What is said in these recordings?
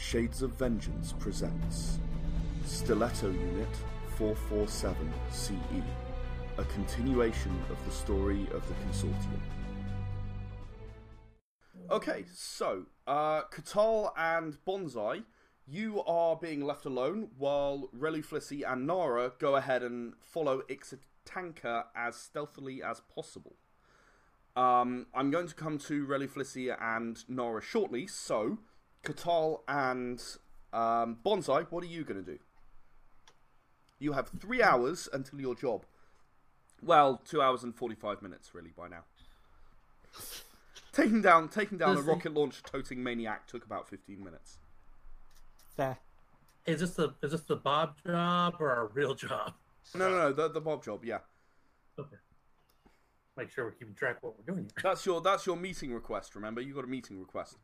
Shades of Vengeance presents Stiletto Unit 447 CE, a continuation of the story of the Consortium. Okay, so, uh, Ka'tal and Bonsai, you are being left alone while Reluflissy and Nara go ahead and follow Ixitanka as stealthily as possible. Um, I'm going to come to Reluflissy and Nara shortly, so Ka'tal and um, Bonsai, what are you going to do? You have three hours until your job. Well, two hours and forty-five minutes, really, by now. Taking down, taking down a Does he- rocket launch toting maniac took about fifteen minutes. There. Is this the is this the Bob job or a real job? No, no, no, the the Bob job, yeah. Okay. Make sure we're keeping track of what we're doing here. That's your that's your meeting request. Remember, you got a meeting request.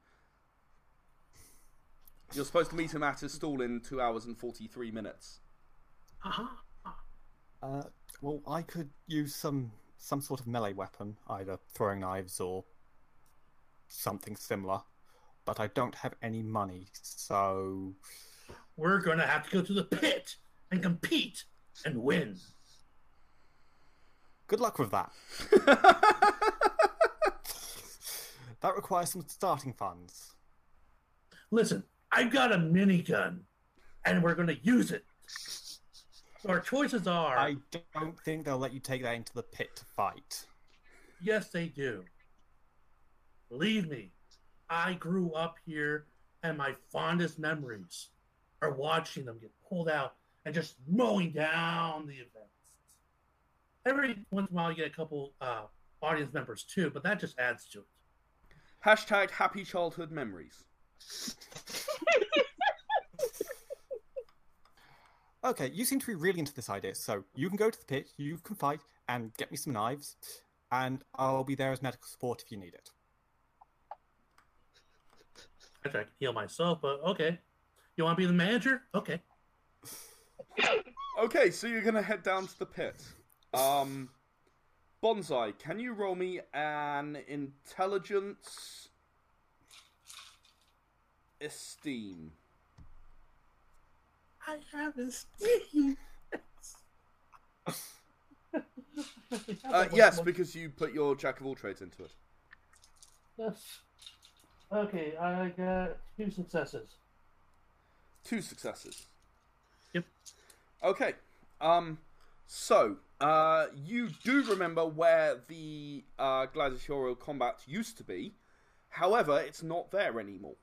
You're supposed to meet him at his stall in two hours and forty-three minutes. Uh-huh. Uh, well, I could use some some sort of melee weapon, either throwing knives or something similar. But I don't have any money, so We're gonna have to go to the pit and compete and win. good luck with that. that requires some starting funds. Listen, I've got a minigun, and we're gonna use it. So our choices are I don't think they'll let you take that into the pit to fight. yes, they do. Believe me, I grew up here, and my fondest memories are watching them get pulled out and just mowing down the events. Every once in a while, you get a couple uh, audience members too, but that just adds to it. Hashtag happy childhood memories. Okay, you seem to be really into this idea, so you can go to the pit, you can fight, and get me some knives, and I'll be there as medical support if you need it. Actually, I can heal myself, but okay. You want to be the manager? Okay. Okay, so you're gonna head down to the pit. Um, Bonsai, can you roll me an intelligence esteem? I have a steam. Uh, yes, because you put your jack of all trades into it. Yes. Okay, I got two successes. Two successes. Yep. Okay. Um. So, uh, you do remember where the uh, gladiatorial combat used to be. However, it's not there anymore.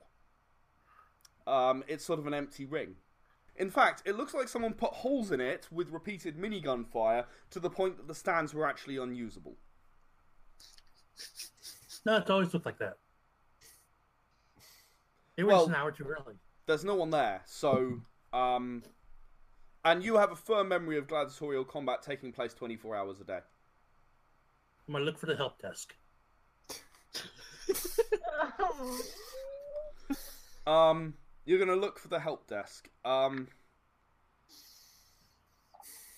Um, it's sort of an empty ring. In fact, it looks like someone put holes in it with repeated minigun fire to the point that the stands were actually unusable. No, it always looked like that. It was Well- an hour too early. There's no one there, so um, and you have a firm memory of gladiatorial combat taking place 24 hours a day. I'm gonna look for the help desk. Um, you're gonna look for the help desk. Um,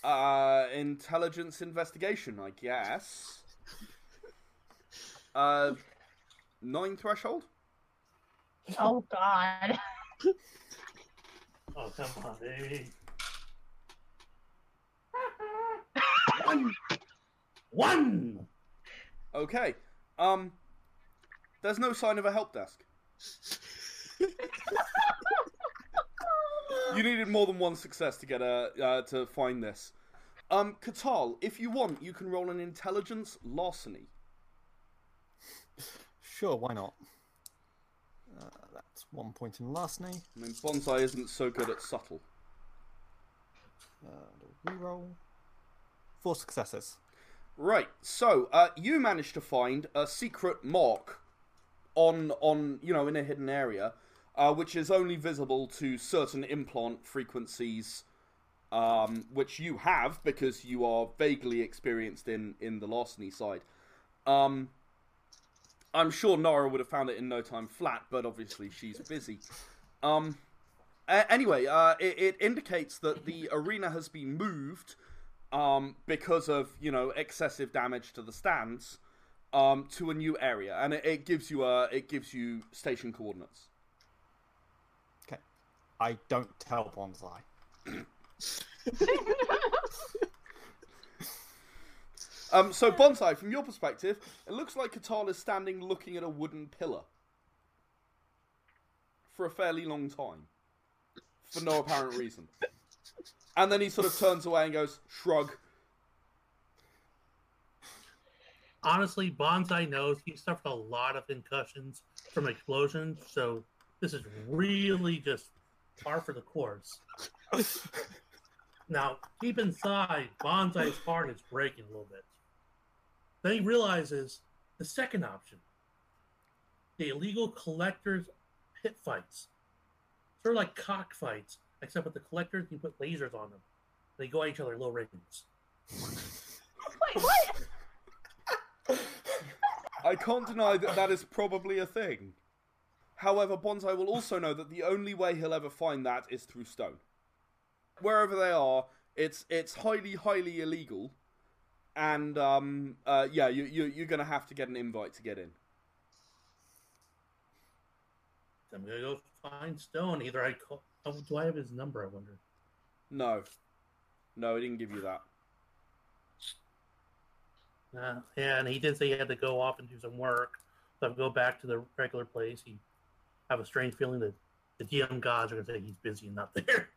uh, intelligence investigation, I guess. Uh, nine threshold. Oh God. Oh come on, baby. One. One. Okay. Um, there's no sign of a help desk. You needed more than one success to get a uh, to find this. Um, Ka'tal, if you want, you can roll an intelligence larceny. Sure, why not? Uh, that's one point in larceny. I mean, Bonsai isn't so good at subtle. Uh, reroll. Four successes. Right. So, uh, you managed to find a secret mark on on you know in a hidden area, uh, which is only visible to certain implant frequencies, um, which you have because you are vaguely experienced in in the larceny side. Um, I'm sure Nora would have found it in no time flat, but obviously she's busy. Um, a- anyway, uh, it, it indicates that the arena has been moved um, because of you know excessive damage to the stands um, to a new area, and it, it gives you a it gives you station coordinates. Okay. I don't tell Bonsai. Um, so bonsai, from your perspective, it looks like Ka'tal is standing looking at a wooden pillar for a fairly long time, for no apparent reason. And then he sort of turns away and goes, shrug. Honestly, Bonsai knows he suffered a lot of concussions from explosions, so this is really just par for the course. Now, deep inside, Bonsai's heart is breaking a little bit. Then he realizes the second option the illegal collectors pit fights. Sort of like cockfights, except with the collectors, you put lasers on them. They go at each other low ratings. Wait, what? I can't deny that that is probably a thing. However, Bonsai will also know that the only way he'll ever find that is through stone. Wherever they are, it's it's highly highly illegal, and um uh yeah you you you're gonna have to get an invite to get in. I'm gonna go find Stone. Either I call. Oh, do I have his number? I wonder. No, no, he didn't give you that. Uh, yeah, and he did say he had to go off and do some work. So I go back to the regular place, he have a strange feeling that the DM gods are gonna say he's busy and not there.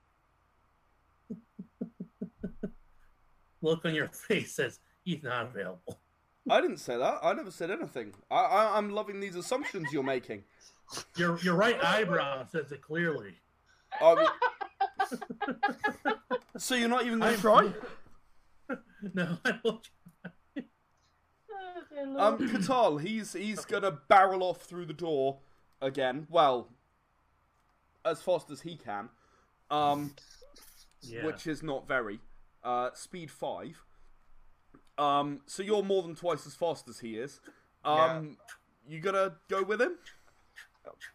Look on your face says he's not available. I didn't say that. I never said anything. I, I I'm loving these assumptions you're making. Your your right eyebrow says it clearly. Um, so you're not even gonna I'm- try? No, I will. Oh, dear Lord. Um, Ka'tal, he's he's gonna barrel off through the door again. Well, as fast as he can. Um, Yeah. which is not very. Uh, speed five. Um, so you're more than twice as fast as he is. Um, you gonna go with him?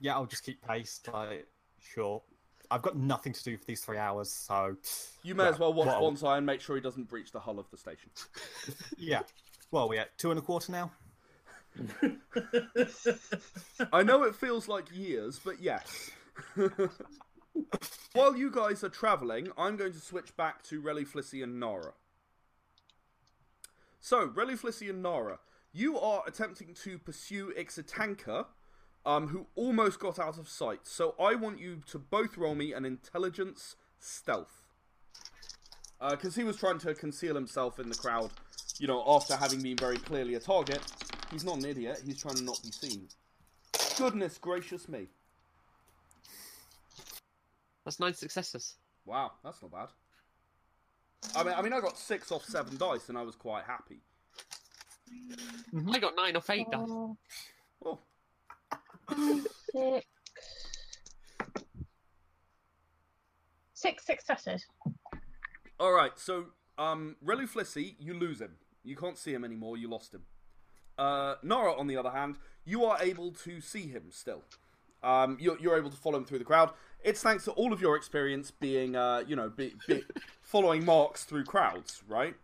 Yeah, I'll just keep pace. Like, sure. I've got nothing to do for these three hours, so You may Yeah, as well watch well- Bonsai and make sure he doesn't breach the hull of the station. yeah. Well, we're at two and a quarter now. I know it feels like years, but yes. While you guys are travelling, I'm going to switch back to Reluflissy and Nara. So, Reluflissy and Nara, you are attempting to pursue Ixitanka, um, who almost got out of sight. So I want you to both roll me an intelligence stealth. Because he was trying to conceal himself in the crowd, you know, after having been very clearly a target. He's not an idiot, he's trying to not be seen. Goodness gracious me. That's nine successes. Wow, that's not bad. I mean, I mean, I got six off seven dice, and I was quite happy. I got nine off eight dice. Four, Oh, six. Six successes. all right. So, um, Reluflissy, you lose him. You can't see him anymore. You lost him. Uh, Nara, on the other hand, you are able to see him still. Um, you're, you're able to follow him through the crowd. It's thanks to all of your experience being, uh, you know, be, be, following marks through crowds, right?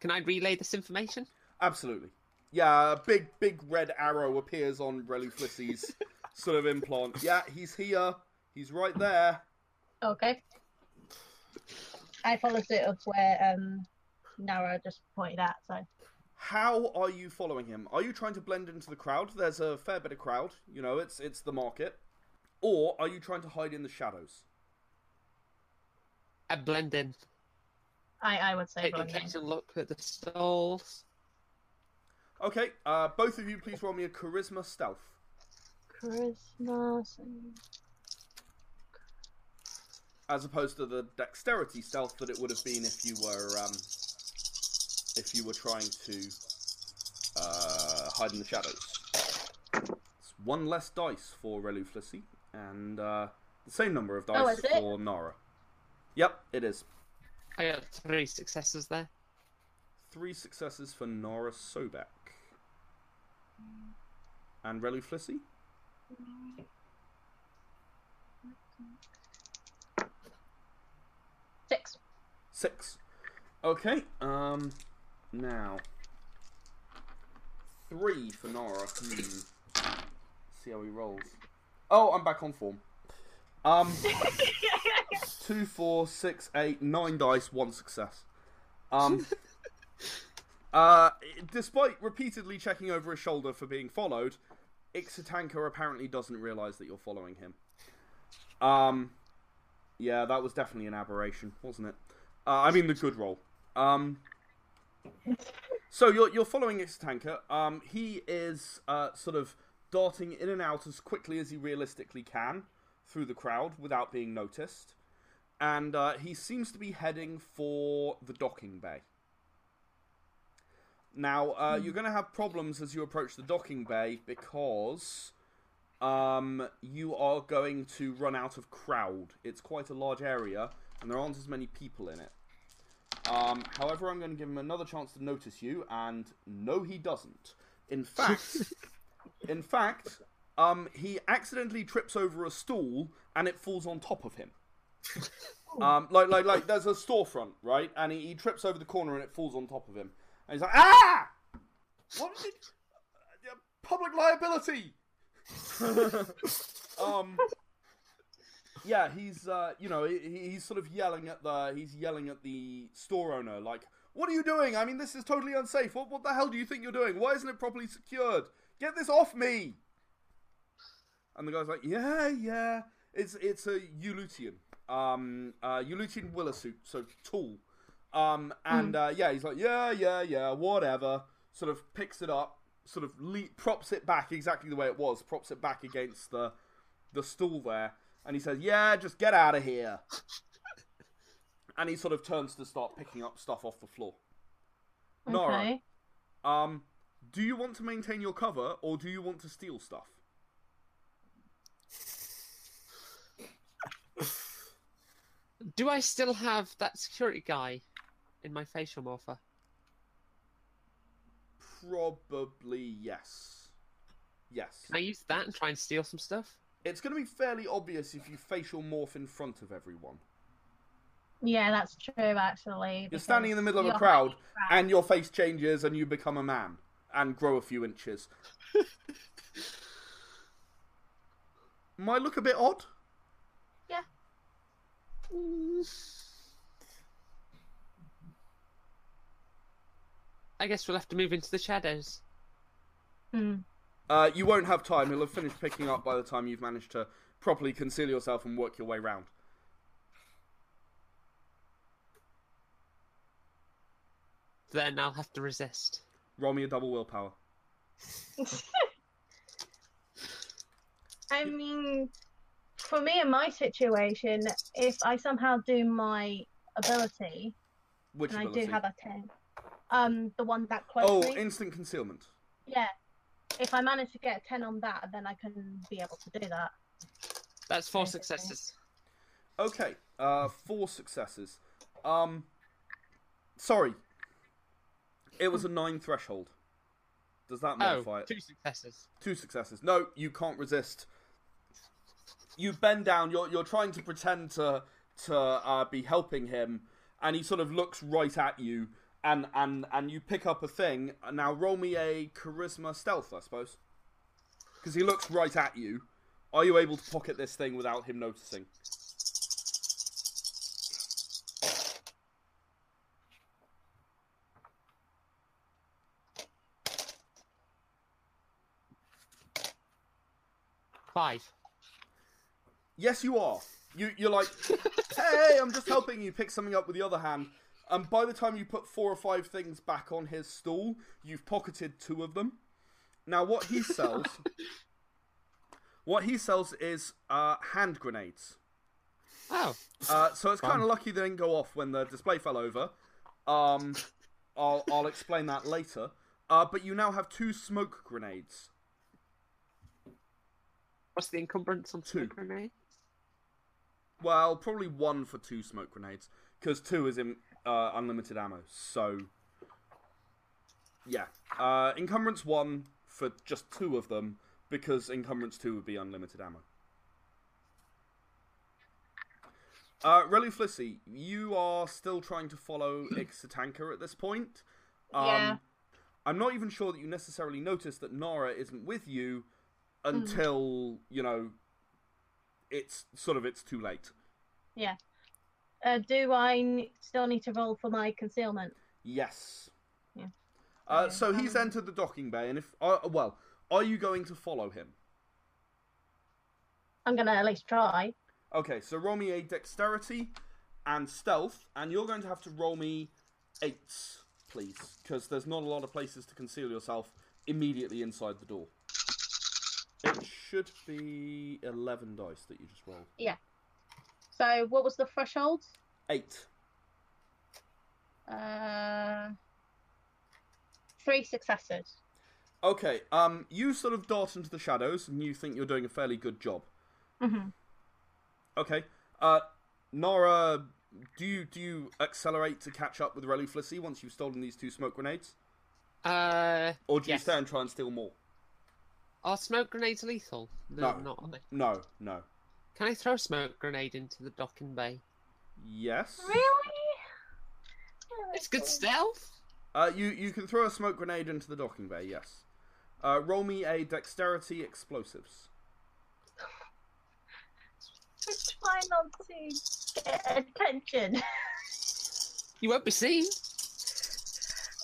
Can I relay this information? Absolutely. Yeah, a big, big red arrow appears on Reluflissy's sort of implant. Yeah, he's here. He's right there. Okay. I follow suit of where um Nara just pointed at, so How are you following him? Are you trying to blend into the crowd? There's a fair bit of crowd. You know, it's it's the market. Or are you trying to hide in the shadows? I blend in. I I would say Take an blend in. look at the stalls. Okay, uh, both of you, please roll me a charisma stealth. Christmas. and- as opposed to the dexterity stealth that it would have been if you were um, if you were trying to uh, hide in the shadows. It's one less dice for Reluflissy, and uh, the same number of dice Oh, for Nara. Yep, it is. I got three successes there. Three successes for Nora Sobek. And Reluflissy? Six. Six. Okay, um, now. Three for Nora. Hmm. See how he rolls. Oh, I'm back on form. Um, two, four, six, eight, nine dice, one success. Um, uh, despite repeatedly checking over his shoulder for being followed, Ixitanka apparently doesn't realize that you're following him. Um, yeah, that was definitely an aberration, wasn't it? Uh, I mean, the good roll. Um, so you're you're following Ixitanka. Um, he is uh, sort of darting in and out as quickly as he realistically can through the crowd without being noticed, and uh, he seems to be heading for the docking bay. Now, uh, you're going to have problems as you approach the docking bay because um, you are going to run out of crowd. It's quite a large area, and there aren't as many people in it. Um, however, I'm going to give him another chance to notice you, and no, he doesn't. In fact, in fact, um, he accidentally trips over a stool, and it falls on top of him. Um, like, like, like, there's a storefront, right? And he, he trips over the corner, and it falls on top of him. And he's like, ah! What did... uh, Public liability! um, yeah, he's, uh, you know, he, he's sort of yelling at the, he's yelling at the store owner, like, what are you doing? I mean, this is totally unsafe. What, what the hell do you think you're doing? Why isn't it properly secured? Get this off me! And the guy's like, yeah, yeah. It's, it's a Ulutian. Um, uh, Ulutian Willasuit, so tool. Um, and uh, yeah, he's like, yeah, yeah, yeah, whatever. Sort of picks it up, sort of le- props it back exactly the way it was, props it back against the the stool there, and he says, "Yeah, just get out of here." and he sort of turns to start picking up stuff off the floor. Nora, um, do you want to maintain your cover or do you want to steal stuff? Do I still have that security guy in my facial morpher? Probably yes. Yes. Can I use that and try and steal some stuff? It's going to be fairly obvious if you facial morph in front of everyone. Yeah, that's true. Actually, You're standing in the middle of a crowd, crowd. and your face changes, and you become a man and grow a few inches. Might look a bit odd. yeah, I guess we'll have to move into the shadows. hmm. Uh, you won't have time. He'll have finished picking up by the time you've managed to properly conceal yourself and work your way round. Then I'll have to resist. Roll me a double willpower. I mean, for me in my situation, if I somehow do my ability, Which and I do have a ten, um, the one that close oh, me, instant concealment. yeah. If I manage to get a ten on that, then I can be able to do that. That's four Basically. successes. Okay, uh, four successes. Um, sorry, it was a nine threshold. Does that modify Oh, it? two successes. Two successes. No, you can't resist. You bend down. You're you're trying to pretend to to uh, be helping him, and he sort of looks right at you, and and and you pick up a thing. Now roll me a charisma stealth, I suppose, because he looks right at you. Are you able to pocket this thing without him noticing? Five. Yes, you are. You you're like, hey, I'm just helping you pick something up with the other hand. And by the time you put four or five things back on his stool, you've pocketed two of them. Now, what he sells, what he sells is uh, hand grenades. Oh, Uh, so it's kind of lucky they didn't go off when the display fell over. Um, I'll I'll explain that later. Uh, but you now have two smoke grenades. what's the encumbrance on Two. smoke grenade? Well, probably one for two smoke grenades because two is in uh, unlimited ammo. So, yeah, uh, encumbrance one for just two of them because encumbrance two would be unlimited ammo. Uh, Reluflissy, you are still trying to follow Ixitanka at this point. Um, Yeah. I'm not even sure that you necessarily notice that Nara isn't with you until, you know, it's sort of it's too late. Yeah. Uh, do I n- still need to roll for my concealment? Yes. Yeah. Uh, Okay, so he's um, entered the docking bay, and if uh, well, are you going to follow him? I'm gonna at least try. Okay, so roll me a dexterity and stealth, and you're going to have to roll me eights, please, because there's not a lot of places to conceal yourself immediately inside the door. It should be 11 dice that you just rolled. So what was the threshold? Eight. Uh, three successes. Okay, um, you sort of dart into the shadows, and you think you're doing a fairly good job. Mm-hmm. Okay, uh, Nara, do you do you accelerate to catch up with Reluflissy once you've stolen these two smoke grenades, Uh, or do you Yes. stay and try and steal more? are smoke grenades lethal? No. not are they? No, no. Can I throw a smoke grenade into the docking bay? Yes. Really? It's good stealth. Uh, you you can throw a smoke grenade into the docking bay. Yes. Uh, roll me a dexterity explosives. Just Try not to get attention. You won't be seen.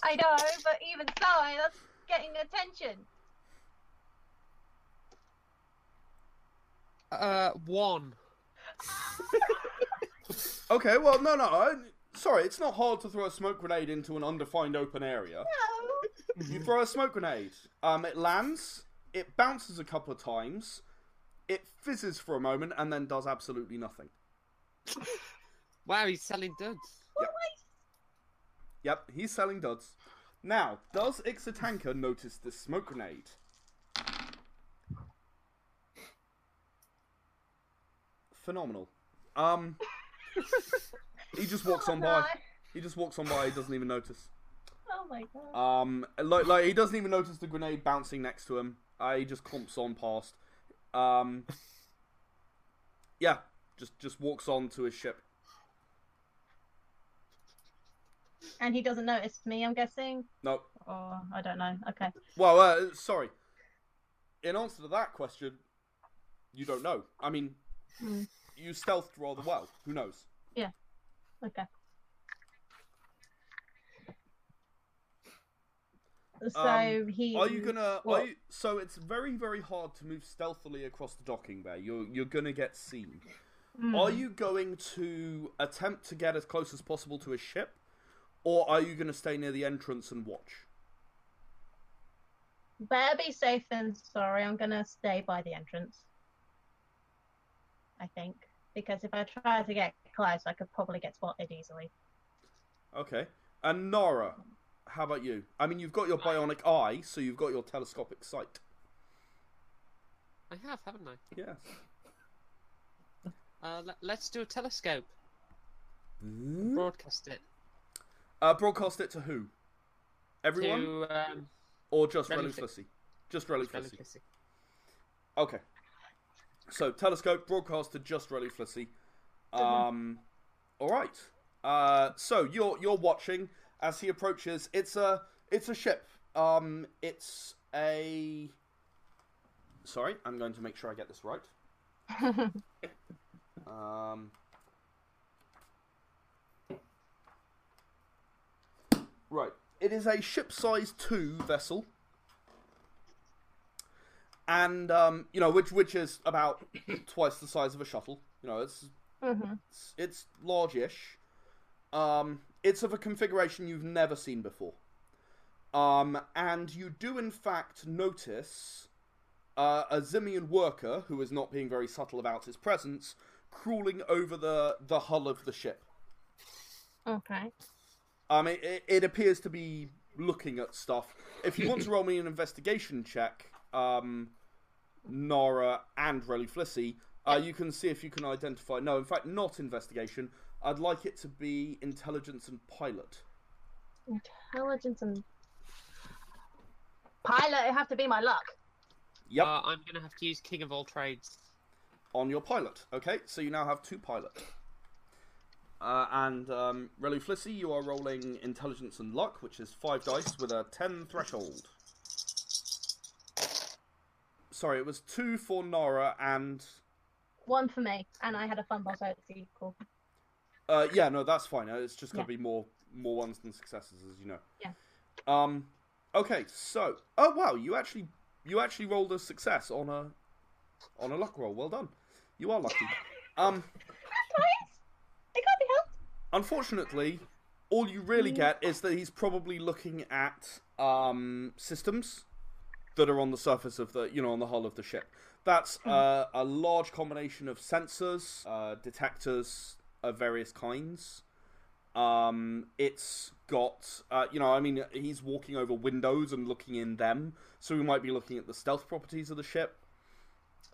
I know, but even so, that's getting attention. Uh, one. Okay. Well, no, no. I, sorry, it's not hard to throw a smoke grenade into an undefined open area. No. You throw a smoke grenade. Um, it lands. It bounces a couple of times. It fizzes for a moment and then does absolutely nothing. Wow, he's selling duds. Yep, yep he's selling duds. Now, does Ixitanka notice this smoke grenade? Phenomenal. Um, he just walks on by. He just walks on by. He doesn't even notice. Oh my god. Um, like, like he doesn't even notice the grenade bouncing next to him. Uh, he just clumps on past. Um, yeah, just just walks on to his ship. And he doesn't notice me, I'm guessing? No, Or I don't know. Okay. well, uh, sorry. In answer to that question, you don't know. I mean, Hmm. you stealthed rather well. Who knows? Yeah. Okay. So Um, he. Are you gonna? What? Are you, so it's very very hard to move stealthily across the docking bay. You're you're gonna get seen. Hmm. Are you going to attempt to get as close as possible to a ship, or are you going to stay near the entrance and watch? Better be safe than sorry. I'm gonna stay by the entrance. I think because if I try to get close, I could probably get spotted easily. Okay. And Nora, how about you? I mean, you've got your bionic eye, so you've got your telescopic sight. I have, haven't I? Yes. Uh, let, let's do a telescope. Broadcast it Uh, broadcast it to who? Everyone, to um, or just Relu Relu Flissy? Just Relu Relu Flissy. Flissy. Okay. So telescope broadcast to just Reluflissy. Um, all right. Uh, so you're you're watching as he approaches. It's a it's a ship. Um, it's a. Sorry, I'm going to make sure I get this right. Um. Right. It is a ship size two vessel, and um, you know, which which is about twice the size of a shuttle. You know, it's hmm it's, it's large-ish. Um, it's of a configuration you've never seen before. Um, and you do in fact notice uh, a Zimian worker who is not being very subtle about his presence, crawling over the the hull of the ship. Okay. Um, it, it, it appears to be looking at stuff. If you want to roll me an investigation check, um, Nora and Reluflissy, uh, you can see if you can identify. No, in fact, not investigation. I'd like it to be intelligence and pilot. Intelligence and pilot. It have to be my luck. Yep, Uh, I'm gonna have to use King of all trades. on your pilot. Okay, so you now have two pilot. Uh, and um, Reluflissy, you are rolling intelligence and luck, which is five dice with a ten threshold. Sorry, it was two for Nora and One for me, and I had a fun boss out sequel. Uh, yeah, no, that's fine. Uh, It's just gonna Yeah. be more more ones than successes, as you know. Yeah. Um. Okay, so oh wow, you actually you actually rolled a success on a on a luck roll. Well done. You are lucky. Um. Nice. It can't be helped. Unfortunately, all you really get is that he's probably looking at um, systems that are on the surface of the, you know, on the hull of the ship. That's uh, a large combination of sensors, uh, detectors of various kinds. Um, it's got, uh, you know, I mean, he's walking over windows and looking in them, so we might be looking at the stealth properties of the ship.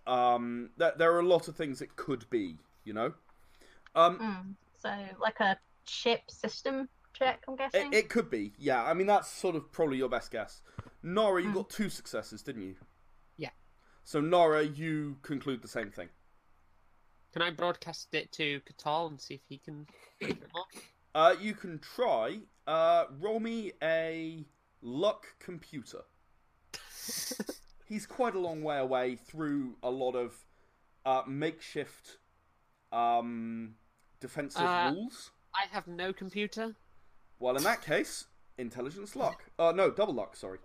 Um, there, there are a lot of things it could be, you know. Um, Mm. So, like a ship system check, I'm guessing. It, it could be, yeah. I mean, that's sort of probably your best guess. Nora, you Mm. got two successes, didn't you? Yeah. So Nora, you conclude the same thing. Can I broadcast it to Ka'tal and see if he can figure? Uh, you can try. Uh, roll me a luck computer. He's quite a long way away through a lot of uh, makeshift um, defensive Uh, rules. I have no computer. Well, in that case, intelligence luck. Uh, no, double luck. Sorry,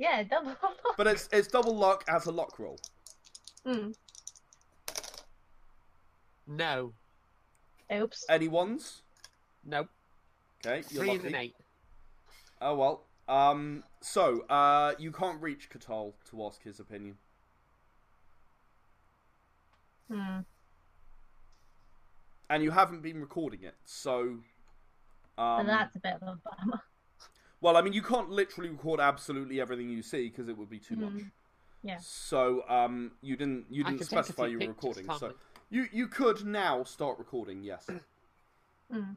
Yeah, double. but it's it's double lock as a lock roll. mm. No. Oops. Any ones? Nope. Okay, you're Three lucky. and an eight. Oh well. Um. So, uh, you can't reach Ka'tal to ask his opinion. Hmm. and you haven't been recording it, so. So Um, that's a bit of a bummer. Well, I mean, you can't literally record absolutely everything you see because it would be too much. Mhm. Yeah. So, um, you didn't you didn't can take a specify few you were recording. So I? you you could now start recording. Yes. Mm.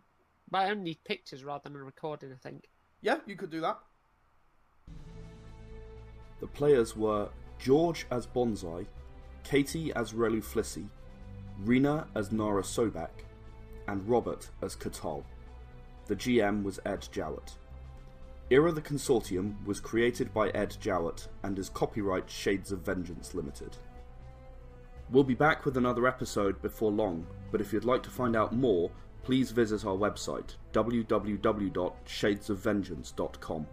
But I only need pictures rather than a recording, I think. Yeah, you could do that. The players were George as Bonsai, Katie as Reluflissy, Rena as Nara Sobek, and Robert as Ka'tal. The GM was Ed Jowett. Era the Consortium was created by Ed Jowett and is copyright Shades of Vengeance Limited. We'll be back with another episode before long, but if you'd like to find out more, please visit our website www.shadesofvengeance.com.